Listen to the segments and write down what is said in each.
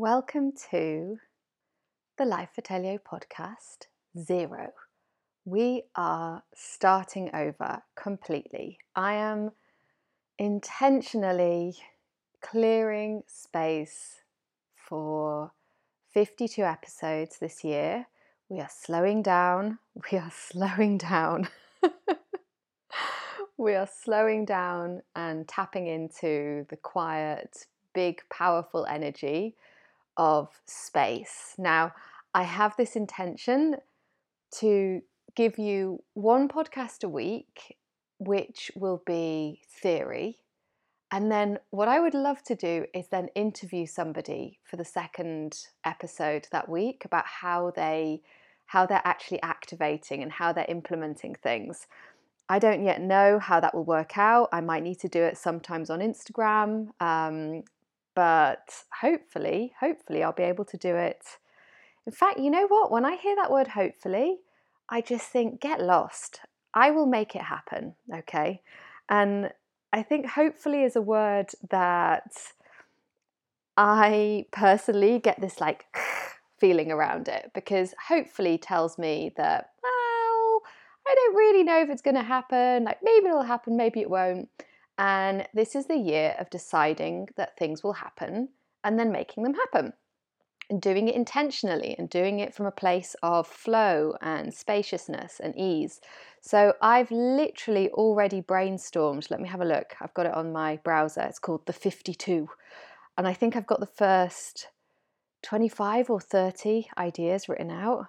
Welcome to the Life Atelier podcast zero. We are starting over completely. I am intentionally clearing space for 52 episodes this year. We are slowing down. We are slowing down. we are slowing down and tapping into the quiet, big, powerful energy of space. Now, I have this intention to give you one podcast a week, which will be theory. And then, what I would love to do is then interview somebody for the second episode that week about how they how they're actually activating and how they're implementing things. I don't yet know how that will work out. I might need to do it sometimes on Instagram. Um, but hopefully, hopefully, I'll be able to do it. In fact, you know what? When I hear that word hopefully, I just think, get lost. I will make it happen, okay? And I think hopefully is a word that I personally get this like feeling around it because hopefully tells me that, well, I don't really know if it's going to happen. Like maybe it'll happen, maybe it won't. And this is the year of deciding that things will happen and then making them happen. And doing it intentionally and doing it from a place of flow and spaciousness and ease. So I've literally already brainstormed. Let me have a look. I've got it on my browser. It's called The 52. And I think I've got the first 25 or 30 ideas written out.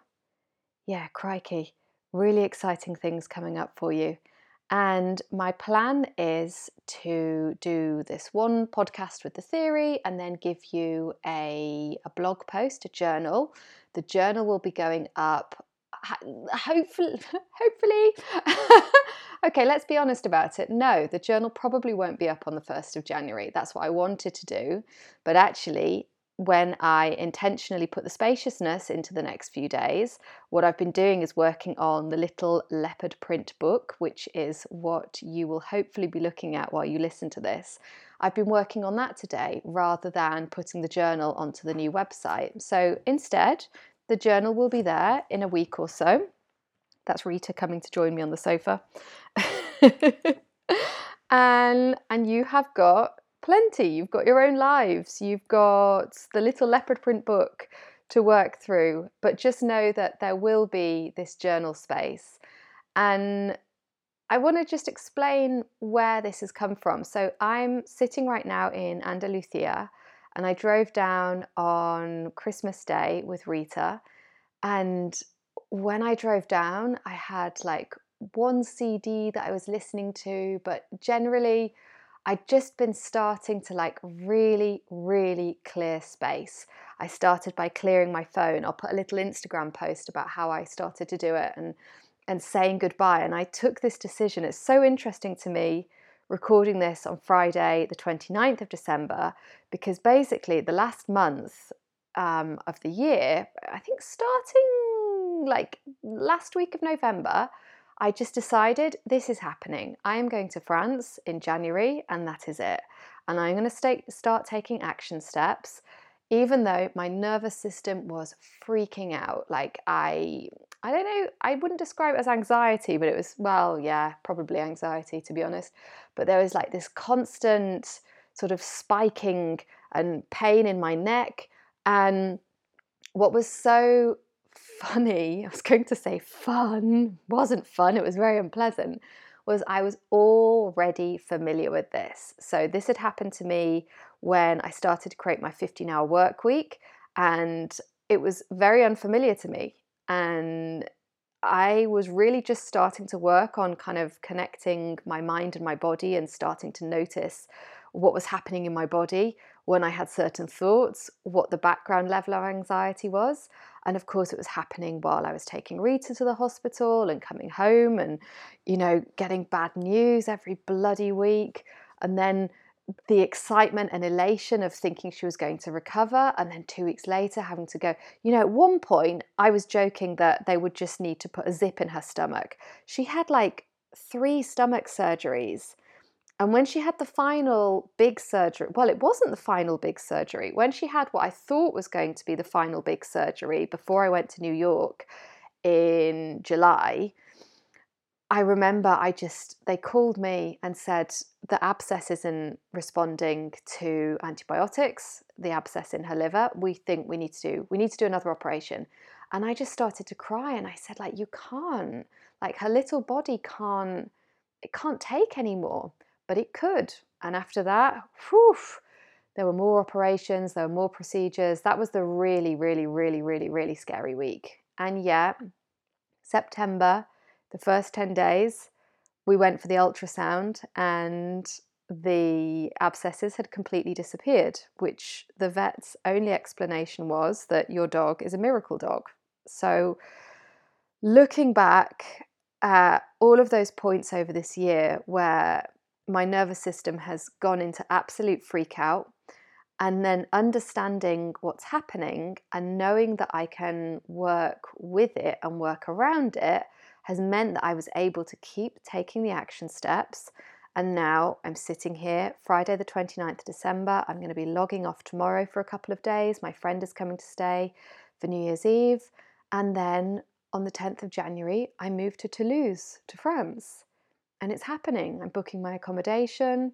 Yeah, crikey. Really exciting things coming up for you. And my plan is to do this one podcast with the theory and then give you a, a blog post, a journal. The journal will be going up hopefully hopefully. Okay let's be honest about it. No the journal probably won't be up on the 1st of january. That's what i wanted to do. But actually when I intentionally put the spaciousness into the next few days, what I've been doing is working on the little leopard print book, which is what you will hopefully be looking at while you listen to this. I've been working on that today rather than putting the journal onto the new website. So instead, the journal will be there in a week or so. That's Rita coming to join me on the sofa. and and you have got plenty. You've got your own lives, you've got the little leopard print book to work through, but just know that there will be this journal space. And I want to just explain where this has come from. So I'm sitting right now in Andalusia and I drove down on Christmas Day with Rita. And when I drove down, I had like one CD that I was listening to, but generally, I'd just been starting to like really, really clear space. I started by clearing my phone. I'll put a little Instagram post about how I started to do it and and saying goodbye. And I took this decision. It's so interesting to me recording this on Friday, the 29th of December, because basically the last month um, of the year, I think starting like last week of November, I just decided this is happening. I am going to France in January, and that is it. And I'm going to st- start taking action steps, even though my nervous system was freaking out. Like, I. I don't know, I wouldn't describe it as anxiety, but it was, well, yeah, probably anxiety to be honest. But there was like this constant sort of spiking and pain in my neck. And what was so funny, I was going to say fun, wasn't fun, it was very unpleasant, was I was already familiar with this. So this had happened to me when I started to create my 15 hour work week, and it was very unfamiliar to me. And I was really just starting to work on kind of connecting my mind and my body and starting to notice what was happening in my body when I had certain thoughts, what the background level of anxiety was. And of course, it was happening while I was taking Rita to the hospital and coming home and, you know, getting bad news every bloody week. And then the excitement and elation of thinking she was going to recover. And then two weeks later, having to go. You know, at one point, I was joking that they would just need to put a zip in her stomach. She had like three stomach surgeries and when she had the final big surgery, well, it wasn't the final big surgery. When she had what I thought was going to be the final big surgery before I went to New York in July, I remember I just, they called me and said the abscess isn't responding to antibiotics, the abscess in her liver. We think we need to do, we need to do another operation. And I just started to cry and I said, like, you can't, like, her little body can't, it can't take anymore, but it could. And after that, whew, there were more operations, there were more procedures. That was the really, really, really, really, really scary week. And yet, September, the first 10 days, we went for the ultrasound and the abscesses had completely disappeared, which the vet's only explanation was that your dog is a miracle dog. So, looking back at all of those points over this year where my nervous system has gone into absolute freak out, and then understanding what's happening and knowing that I can work with it and work around it has meant that I was able to keep taking the action steps. And now I'm sitting here, Friday, the 29th of December. I'm going to be logging off tomorrow for a couple of days. My friend is coming to stay for New Year's Eve. And then on the 10th of January, I move to Toulouse, to France. And it's happening. I'm booking my accommodation.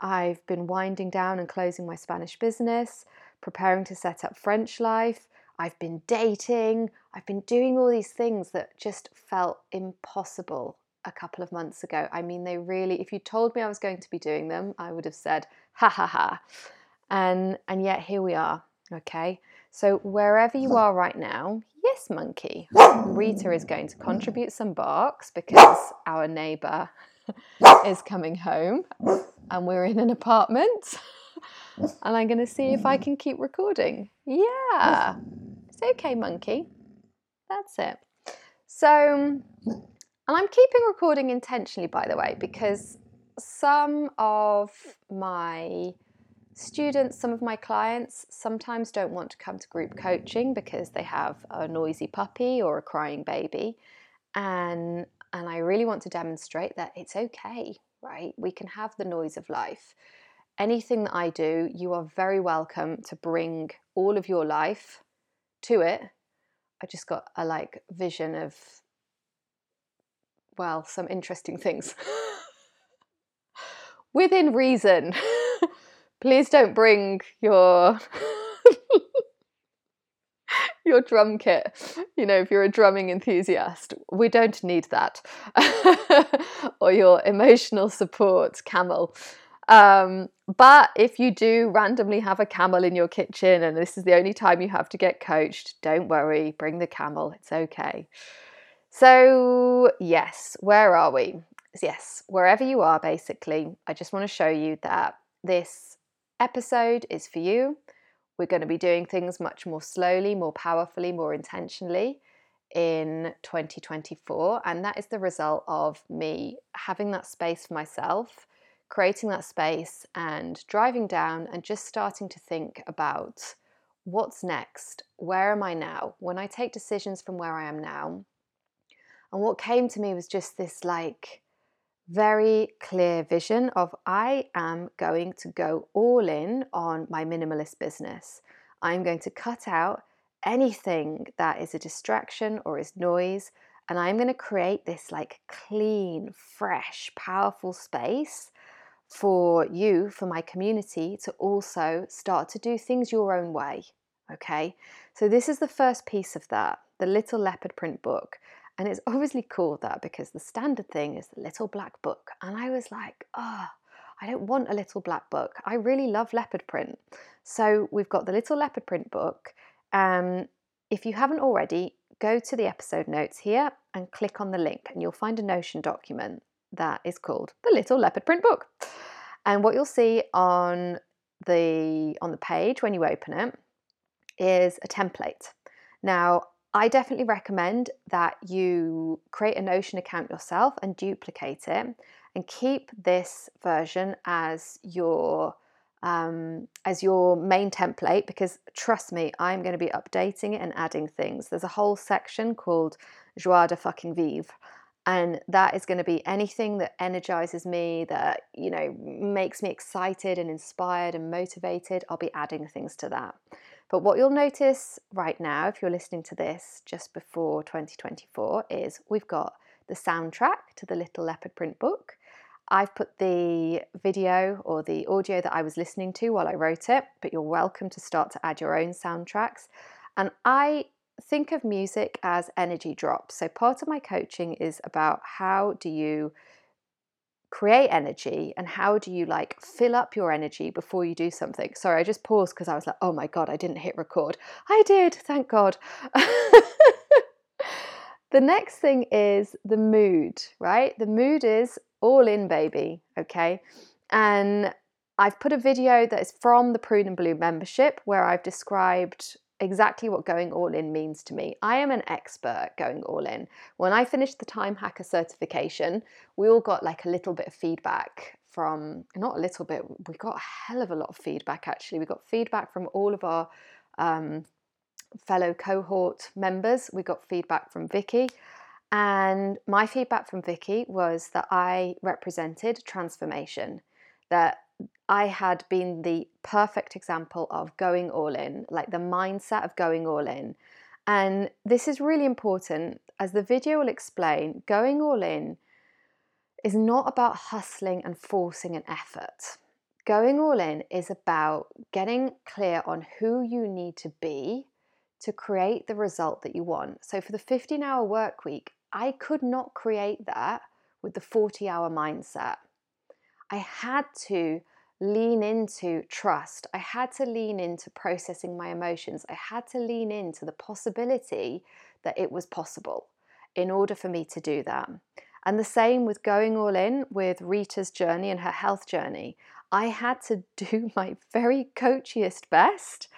I've been winding down and closing my Spanish business, preparing to set up French life. I've been dating, I've been doing all these things that just felt impossible a couple of months ago. I mean, they really, if you told me I was going to be doing them, I would have said, ha ha ha. And, and yet here we are, okay? So wherever you are right now, yes, monkey, Rita is going to contribute some barks because our neighbour is coming home and we're in an apartment. and I'm going to see if I can keep recording. Yeah. It's okay, monkey. That's it. So, and I'm keeping recording intentionally, by the way, because some of my students, some of my clients sometimes don't want to come to group coaching because they have a noisy puppy or a crying baby. And, and I really want to demonstrate that it's okay, right? We can have the noise of life anything that I do, you are very welcome to bring all of your life to it. I just got a like vision of well, some interesting things. Within reason. Please don't bring your your drum kit. You know, if you're a drumming enthusiast, we don't need that. or your emotional support camel. Um, but if you do randomly have a camel in your kitchen and this is the only time you have to get coached, don't worry, bring the camel, it's okay. So, yes, where are we? Yes, wherever you are, basically, I just want to show you that this episode is for you. We're going to be doing things much more slowly, more powerfully, more intentionally in 2024. And that is the result of me having that space for myself creating that space and driving down and just starting to think about what's next? Where am I now? When I take decisions from where I am now. And what came to me was just this like very clear vision of I am going to go all in on my minimalist business. I'm going to cut out anything that is a distraction or is noise. And I'm going to create this like clean, fresh, powerful space for you, for my community, to also start to do things your own way. Okay, so this is the first piece of that, the Little Leopard Print book. And it's obviously called that because the standard thing is the little black book. And I was like, oh, I don't want a little black book. I really love leopard print. So we've got the little leopard print book. Um, if you haven't already, go to the episode notes here and click on the link, and you'll find a Notion document that is called the Little Leopard Print Book. And what you'll see on the on the page when you open it is a template. Now, I definitely recommend that you create a Notion account yourself and duplicate it and keep this version as your um, as your main template because trust me, I'm going to be updating it and adding things. There's a whole section called Joie de fucking vivre And that is going to be anything that energizes me, that, you know, makes me excited and inspired and motivated. I'll be adding things to that. But what you'll notice right now, if you're listening to this just before 2024, is we've got the soundtrack to the Little Leopard Print book. I've put the video or the audio that I was listening to while I wrote it, but you're welcome to start to add your own soundtracks. And I think of music as energy drops. So part of my coaching is about how do you create energy and how do you like fill up your energy before you do something. Sorry, I just paused because I was like, oh my God, I didn't hit record. I did, thank God. the next thing is the mood, right? The mood is all in, baby, okay? And I've put a video that is from the Prune and Bloom membership where I've described exactly what going all in means to me. I am an expert going all in. When I finished the Time Hacker certification, we all got like a little bit of feedback from, not a little bit, we got a hell of a lot of feedback actually. We got feedback from all of our um, fellow cohort members. We got feedback from Vicky. And my feedback from Vicky was that I represented transformation, that I had been the perfect example of going all in, like the mindset of going all in. And this is really important. As the video will explain, going all in is not about hustling and forcing an effort. Going all in is about getting clear on who you need to be to create the result that you want. So, for the 15 hour work week, I could not create that with the 40 hour mindset. I had to lean into trust. I had to lean into processing my emotions. I had to lean into the possibility that it was possible in order for me to do that. And the same with going all in with Rita's journey and her health journey. I had to do my very coachiest best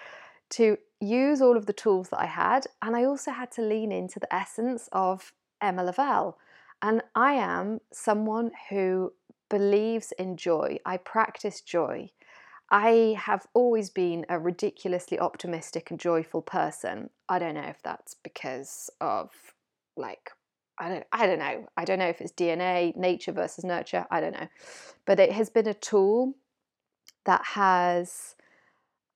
to use all of the tools that I had. And I also had to lean into the essence of Emma Lavelle. And I am someone who believes in joy. I practice joy. I have always been a ridiculously optimistic and joyful person. I don't know if that's because of like I don't I don't know. I don't know if it's DNA, nature versus nurture, I don't know. But it has been a tool that has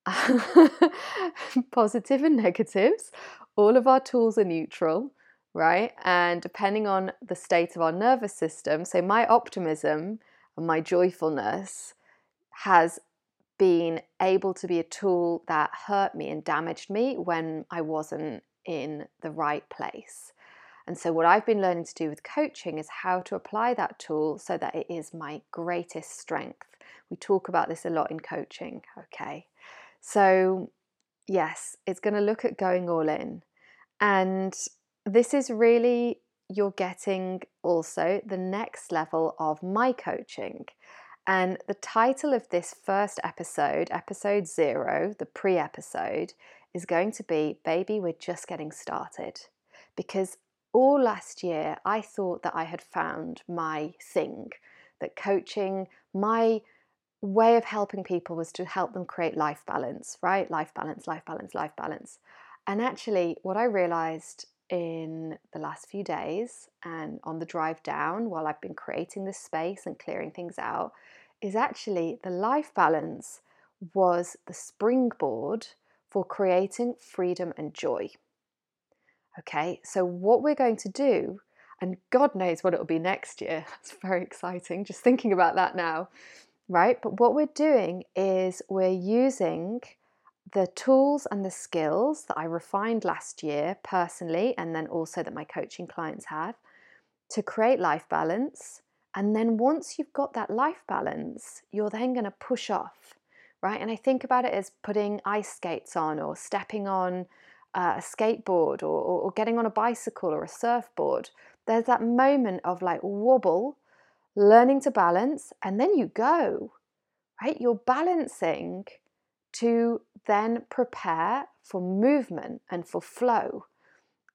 positive and negatives. All of our tools are neutral right? And depending on the state of our nervous system, so my optimism and my joyfulness has been able to be a tool that hurt me and damaged me when I wasn't in the right place. And so, what I've been learning to do with coaching is how to apply that tool so that it is my greatest strength. We talk about this a lot in coaching, okay? So, yes, it's going to look at going all in. And this is really, you're getting also the next level of my coaching. And the title of this first episode, episode zero, the pre episode, is going to be Baby, We're Just Getting Started. Because all last year, I thought that I had found my thing, that coaching, my way of helping people was to help them create life balance, right? Life balance, life balance, life balance. And actually, what I realized in the last few days and on the drive down while I've been creating this space and clearing things out is actually the life balance was the springboard for creating freedom and joy. Okay, so what we're going to do, and God knows what it'll be next year, that's very exciting just thinking about that now, right? But what we're doing is we're using the tools and the skills that I refined last year personally, and then also that my coaching clients have to create life balance. And then once you've got that life balance, you're then going to push off, right? And I think about it as putting ice skates on or stepping on uh, a skateboard or, or, or getting on a bicycle or a surfboard. There's that moment of like wobble, learning to balance, and then you go, right? You're balancing to then prepare for movement and for flow.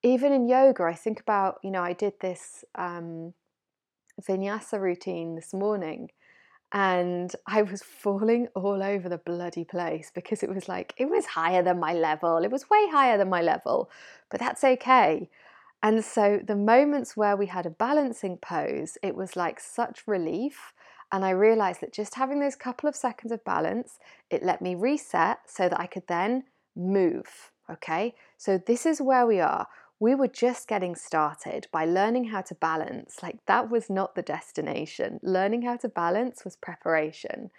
Even in yoga, I think about, you know, I did this um, vinyasa routine this morning and I was falling all over the bloody place because it was like, it was higher than my level. It was way higher than my level, but that's okay. And so the moments where we had a balancing pose, it was like such relief. And I realized that just having those couple of seconds of balance, it let me reset so that I could then move. Okay, so this is where we are. We were just getting started by learning how to balance. Like that was not the destination. Learning how to balance was preparation.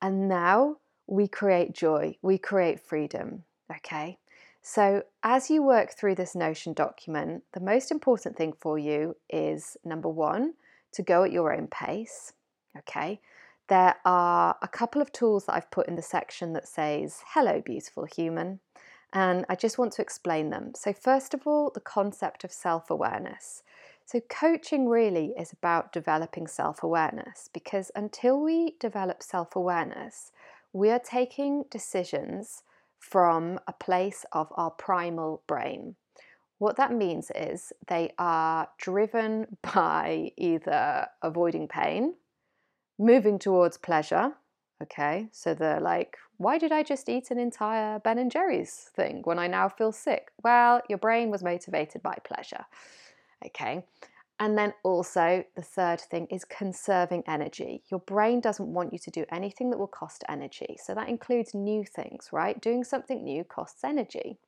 And now we create joy, we create freedom. Okay, so, as you work through this Notion document, the most important thing for you is number one, to go at your own pace. Okay, there are a couple of tools that I've put in the section that says, Hello, beautiful human. And I just want to explain them. So, first of all, the concept of self awareness. So, coaching really is about developing self awareness because until we develop self awareness, we are taking decisions from a place of our primal brain. What that means is they are driven by either avoiding pain, moving towards pleasure. Okay, so they're like, why did I just eat an entire Ben and Jerry's thing when I now feel sick? Well, your brain was motivated by pleasure. Okay, and then also, the third thing is conserving energy. Your brain doesn't want you to do anything that will cost energy. So that includes new things, right? Doing something new costs energy.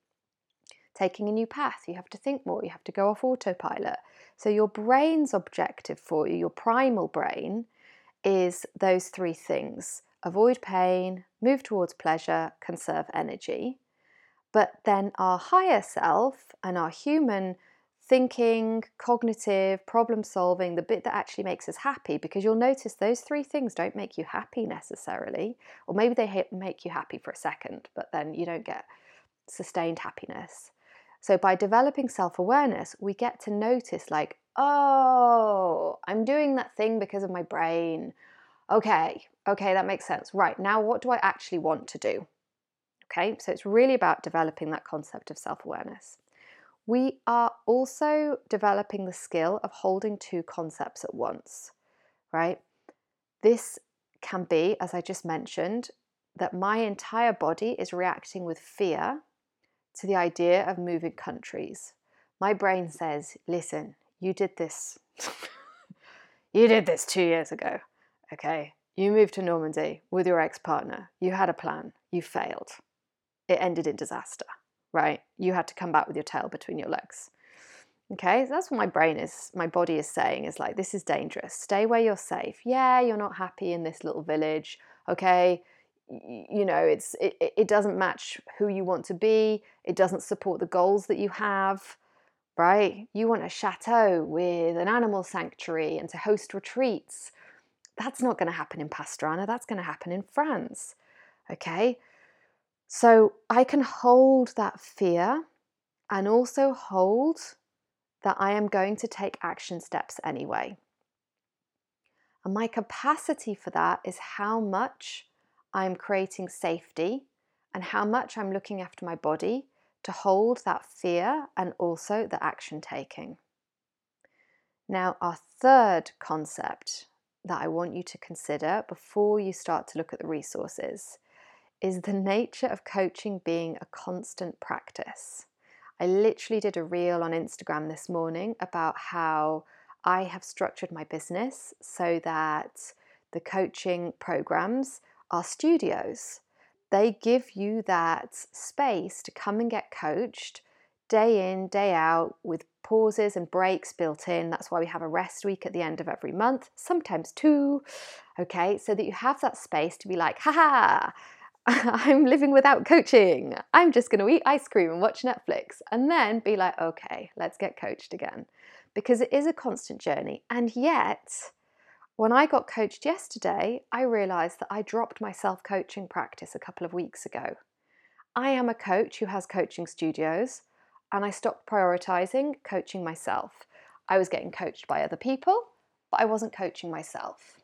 Taking a new path, you have to think more, you have to go off autopilot. So your brain's objective for you, your primal brain, is those three things avoid pain, move towards pleasure, conserve energy. But then our higher self and our human thinking, cognitive, problem solving, the bit that actually makes us happy, because you'll notice those three things don't make you happy necessarily, or maybe they make you happy for a second, but then you don't get sustained happiness. So, by developing self awareness, we get to notice, like, oh, I'm doing that thing because of my brain. Okay, okay, that makes sense. Right, now what do I actually want to do? Okay, so it's really about developing that concept of self awareness. We are also developing the skill of holding two concepts at once, right? This can be, as I just mentioned, that my entire body is reacting with fear to the idea of moving countries. My brain says, listen, you did this. you did this two years ago. Okay. You moved to Normandy with your ex partner. You had a plan. You failed. It ended in disaster right? You had to come back with your tail between your legs. Okay, so that's what my brain is, my body is saying is like, this is dangerous. Stay where you're safe. Yeah, you're not happy in this little village. Okay, you know, it's it, it doesn't match who you want to be. It doesn't support the goals that you have, right? You want a chateau with an animal sanctuary and to host retreats. That's not going to happen in Pastrana. That's going to happen in France. Okay, so I can hold that fear and also hold that I am going to take action steps anyway. And my capacity for that is how much I'm creating safety and how much I'm looking after my body to hold that fear and also the action taking. Now, our third concept that I want you to consider before you start to look at the resources is the nature of coaching being a constant practice. I literally did a reel on Instagram this morning about how I have structured my business so that the coaching programs are studios. They give you that space to come and get coached day in, day out with pauses and breaks built in. That's why we have a rest week at the end of every month, sometimes two. Okay, so that you have that space to be like, haha, I'm living without coaching. I'm just going to eat ice cream and watch Netflix and then be like, okay, let's get coached again. Because it is a constant journey. And yet, when I got coached yesterday, I realized that I dropped my self coaching practice a couple of weeks ago. I am a coach who has coaching studios, and I stopped prioritizing coaching myself. I was getting coached by other people, but I wasn't coaching myself.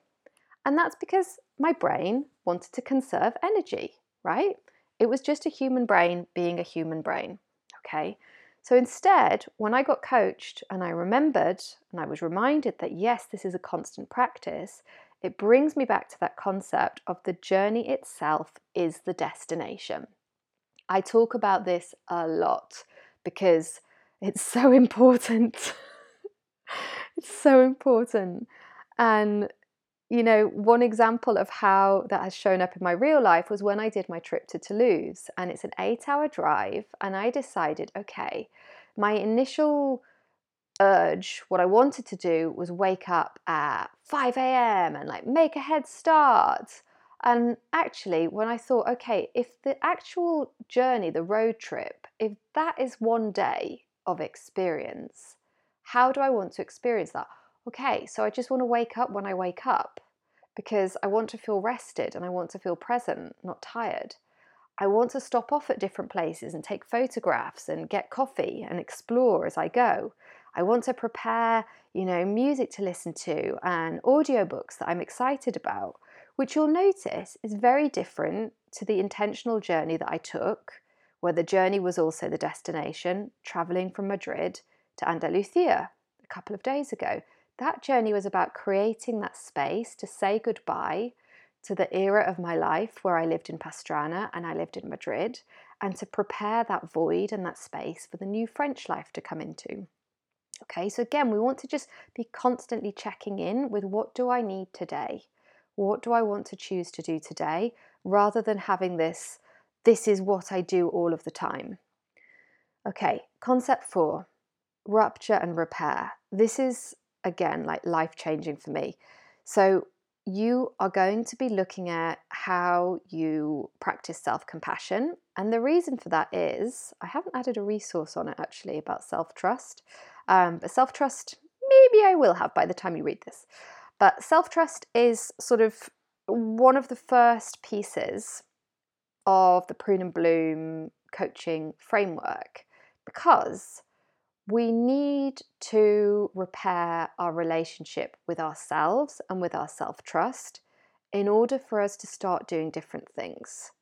And that's because my brain wanted to conserve energy, right? It was just a human brain being a human brain, okay? So instead, when I got coached and I remembered and I was reminded that yes, this is a constant practice, it brings me back to that concept of the journey itself is the destination. I talk about this a lot because It's so important. it's so important. And, you know, one example of how that has shown up in my real life was when I did my trip to Toulouse. And it's an eight hour drive. And I decided, okay, my initial urge, what I wanted to do was wake up at 5 a.m. and like make a head start. And actually, when I thought, okay, if the actual journey, the road trip, if that is one day of experience, how do I want to experience that? Okay, so I just want to wake up when I wake up because I want to feel rested and I want to feel present, not tired. I want to stop off at different places and take photographs and get coffee and explore as I go. I want to prepare, you know, music to listen to and audiobooks that I'm excited about, which you'll notice is very different to the intentional journey that I took, where the journey was also the destination, traveling from Madrid to Andalusia a couple of days ago. That journey was about creating that space to say goodbye to the era of my life where I lived in Pastrana and I lived in Madrid, and to prepare that void and that space for the new French life to come into. Okay, so again, we want to just be constantly checking in with what do I need today? What do I want to choose to do today? Rather than having this, this is what I do all of the time. Okay, concept four rupture and repair. This is again like life changing for me. So, you are going to be looking at how you practice self compassion. And the reason for that is I haven't added a resource on it actually about self trust. Um, but self trust, maybe I will have by the time you read this. But self trust is sort of one of the first pieces of the Prune and Bloom coaching framework because we need to repair our relationship with ourselves and with our self trust in order for us to start doing different things.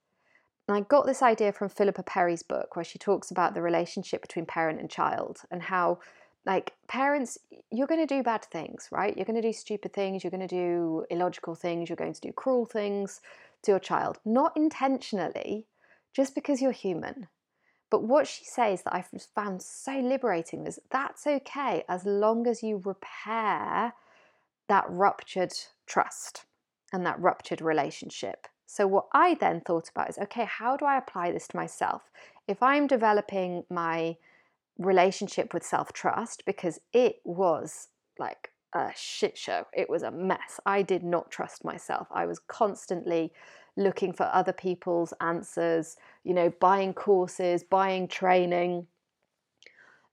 And I got this idea from Philippa Perry's book, where she talks about the relationship between parent and child and how like parents you're going to do bad things right? You're going to do stupid things you're going to do illogical things you're going to do cruel things to your child. Not intentionally just because you're human but what she says that i've found so liberating is that's okay as long as you repair that ruptured trust and that ruptured relationship so what i then thought about is okay how do i apply this to myself if i'm developing my relationship with self trust because it was like a shit show. It was a mess. I did not trust myself. I was constantly looking for other people's answers, you know, buying courses, buying training,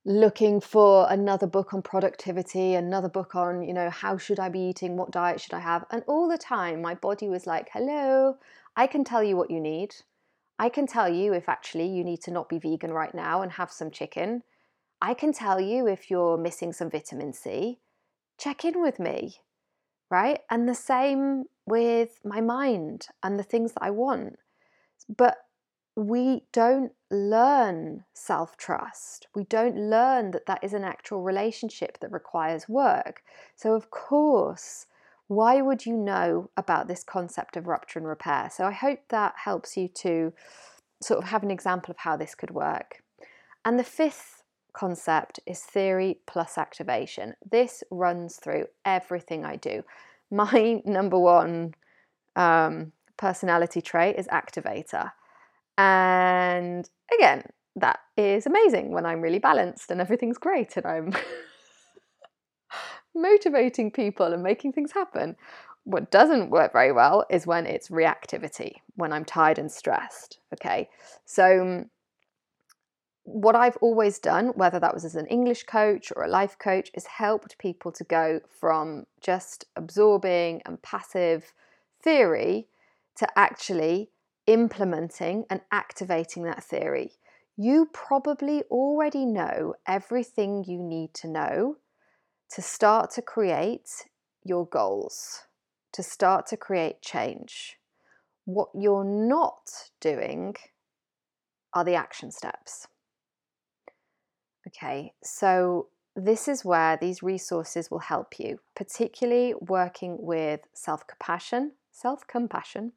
looking for another book on productivity, another book on, you know, how should I be eating, what diet should I have? And all the time, my body was like, hello, I can tell you what you need. I can tell you if actually you need to not be vegan right now and have some chicken. I can tell you if you're missing some vitamin C. Check in with me, right? And the same with my mind and the things that I want. But we don't learn self trust. We don't learn that that is an actual relationship that requires work. So, of course, why would you know about this concept of rupture and repair? So, I hope that helps you to sort of have an example of how this could work. And the fifth concept is theory plus activation. This runs through everything I do. My number one um, personality trait is activator. And again, that is amazing when I'm really balanced and everything's great and I'm motivating people and making things happen. What doesn't work very well is when it's reactivity, when I'm tired and stressed. Okay, so what I've always done, whether that was as an English coach or a life coach, is helped people to go from just absorbing and passive theory to actually implementing and activating that theory. You probably already know everything you need to know to start to create your goals, to start to create change. What you're not doing are the action steps. Okay, so this is where these resources will help you, particularly working with self compassion, self compassion,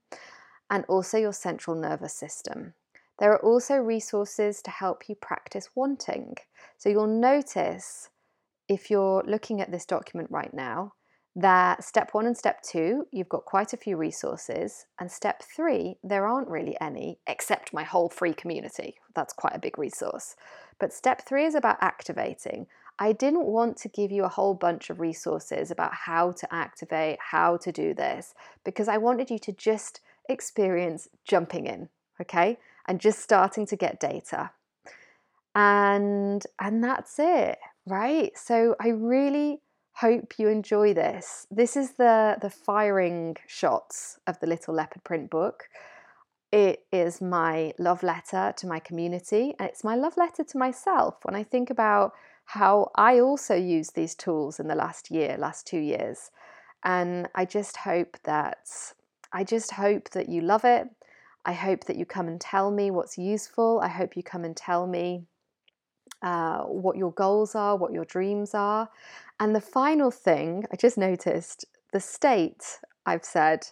and also your central nervous system. There are also resources to help you practice wanting. So you'll notice if you're looking at this document right now that step one and step two, you've got quite a few resources. And step three, there aren't really any, except my whole free community. That's quite a big resource. But step three is about activating. I didn't want to give you a whole bunch of resources about how to activate, how to do this, because I wanted you to just experience jumping in, okay? And just starting to get data. And and that's it, right? So I really hope you enjoy this. This is the the firing shots of the Little Leopard print book. It is my love letter to my community and it's my love letter to myself when I think about how I also use these tools in the last year, last 2 years. And I just hope that I just hope that you love it. I hope that you come and tell me what's useful. I hope you come and tell me uh, what your goals are, what your dreams are. And the final thing, I just noticed the state I've said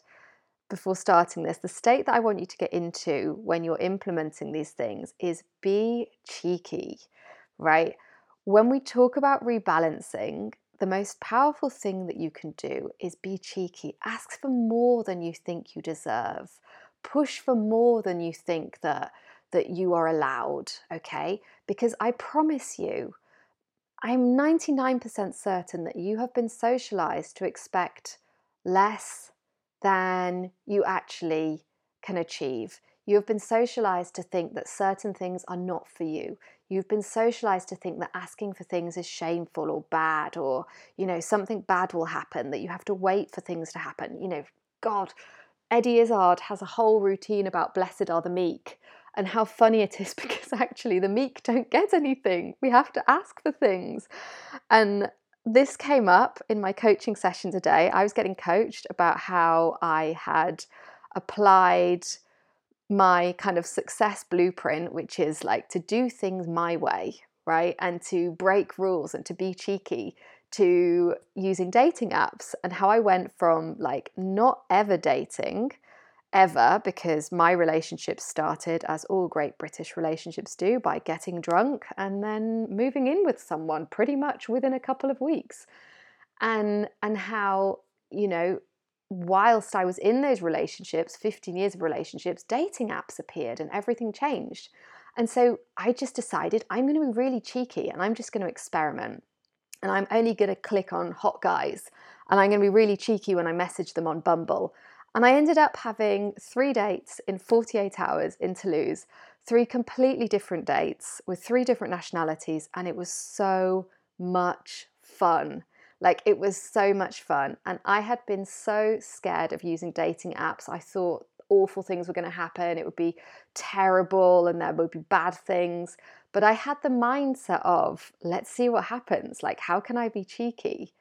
before starting this, the state that I want you to get into when you're implementing these things is be cheeky, right? When we talk about rebalancing, the most powerful thing that you can do is be cheeky. Ask for more than you think you deserve. Push for more than you think that that you are allowed, okay? Because I promise you, I'm 99% certain that you have been socialized to expect less than you actually can achieve. You have been socialized to think that certain things are not for you. You've been socialized to think that asking for things is shameful or bad, or, you know, something bad will happen, that you have to wait for things to happen. You know, God, Eddie Izzard has a whole routine about blessed are the meek and how funny it is because actually the meek don't get anything. We have to ask for things. And this came up in my coaching session today. I was getting coached about how I had applied my kind of success blueprint, which is like to do things my way, right? And to break rules and to be cheeky to using dating apps and how I went from like not ever dating ever because my relationship started as all great British relationships do by getting drunk and then moving in with someone pretty much within a couple of weeks. And and how, you know, whilst I was in those relationships, 15 years of relationships, dating apps appeared and everything changed. And so I just decided I'm going to be really cheeky and I'm just going to experiment. And I'm only going to click on hot guys. And I'm going to be really cheeky when I message them on Bumble. And I ended up having three dates in 48 hours in Toulouse, three completely different dates with three different nationalities. And it was so much fun. Like it was so much fun. And I had been so scared of using dating apps. I thought awful things were going to happen. It would be terrible and there would be bad things. But I had the mindset of, let's see what happens. Like, how can I be cheeky?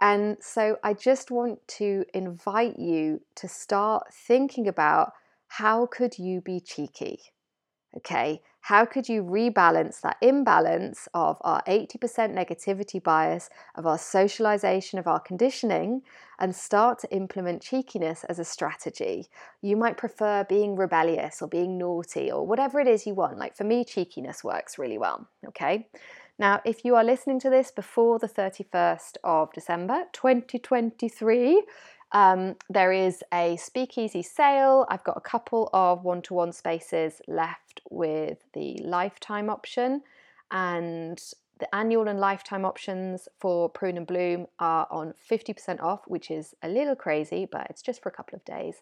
And so I just want to invite you to start thinking about how could you be cheeky? Okay, how could you rebalance that imbalance of our 80% negativity bias, of our socialization, of our conditioning, and start to implement cheekiness as a strategy? You might prefer being rebellious or being naughty or whatever it is you want. Like for me, cheekiness works really well. Okay. Now, if you are listening to this before the 31st of December 2023, um, there is a speakeasy sale. I've got a couple of one to one spaces left with the lifetime option, and the annual and lifetime options for Prune and Bloom are on 50% off, which is a little crazy, but it's just for a couple of days.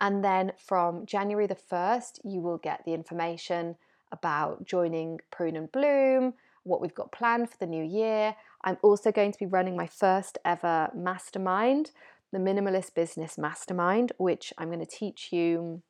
And then from January the 1st, you will get the information about joining Prune and Bloom, what we've got planned for the new year. I'm also going to be running my first ever mastermind the Minimalist Business Mastermind, which I'm going to teach you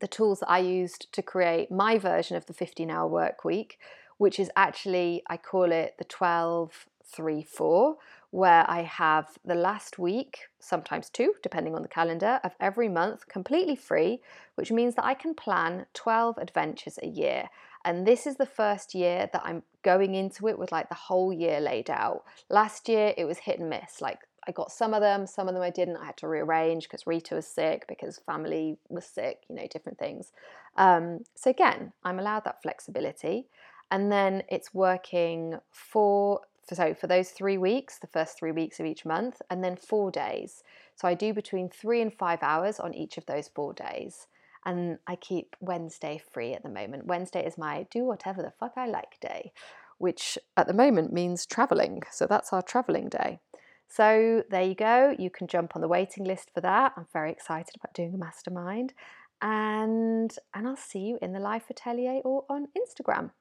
the tools that I used to create my version of the 15 hour work week, which is actually, I call it the 12 3 4, where I have the last week, sometimes two, depending on the calendar, of every month completely free, which means that I can plan 12 adventures a year. And this is the first year that I'm going into it with like the whole year laid out. Last year it was hit and miss. Like I got some of them, some of them I didn't. I had to rearrange because Rita was sick, because family was sick, you know, different things. Um, so again, I'm allowed that flexibility. And then it's working for so for those three weeks, the first three weeks of each month, and then four days. So I do between three and five hours on each of those four days. And I keep Wednesday free at the moment. Wednesday is my do whatever the fuck I like day, which at the moment means traveling. So that's our traveling day. So there you go. You can jump on the waiting list for that. I'm very excited about doing a mastermind. And and I'll see you in the life atelier or on Instagram.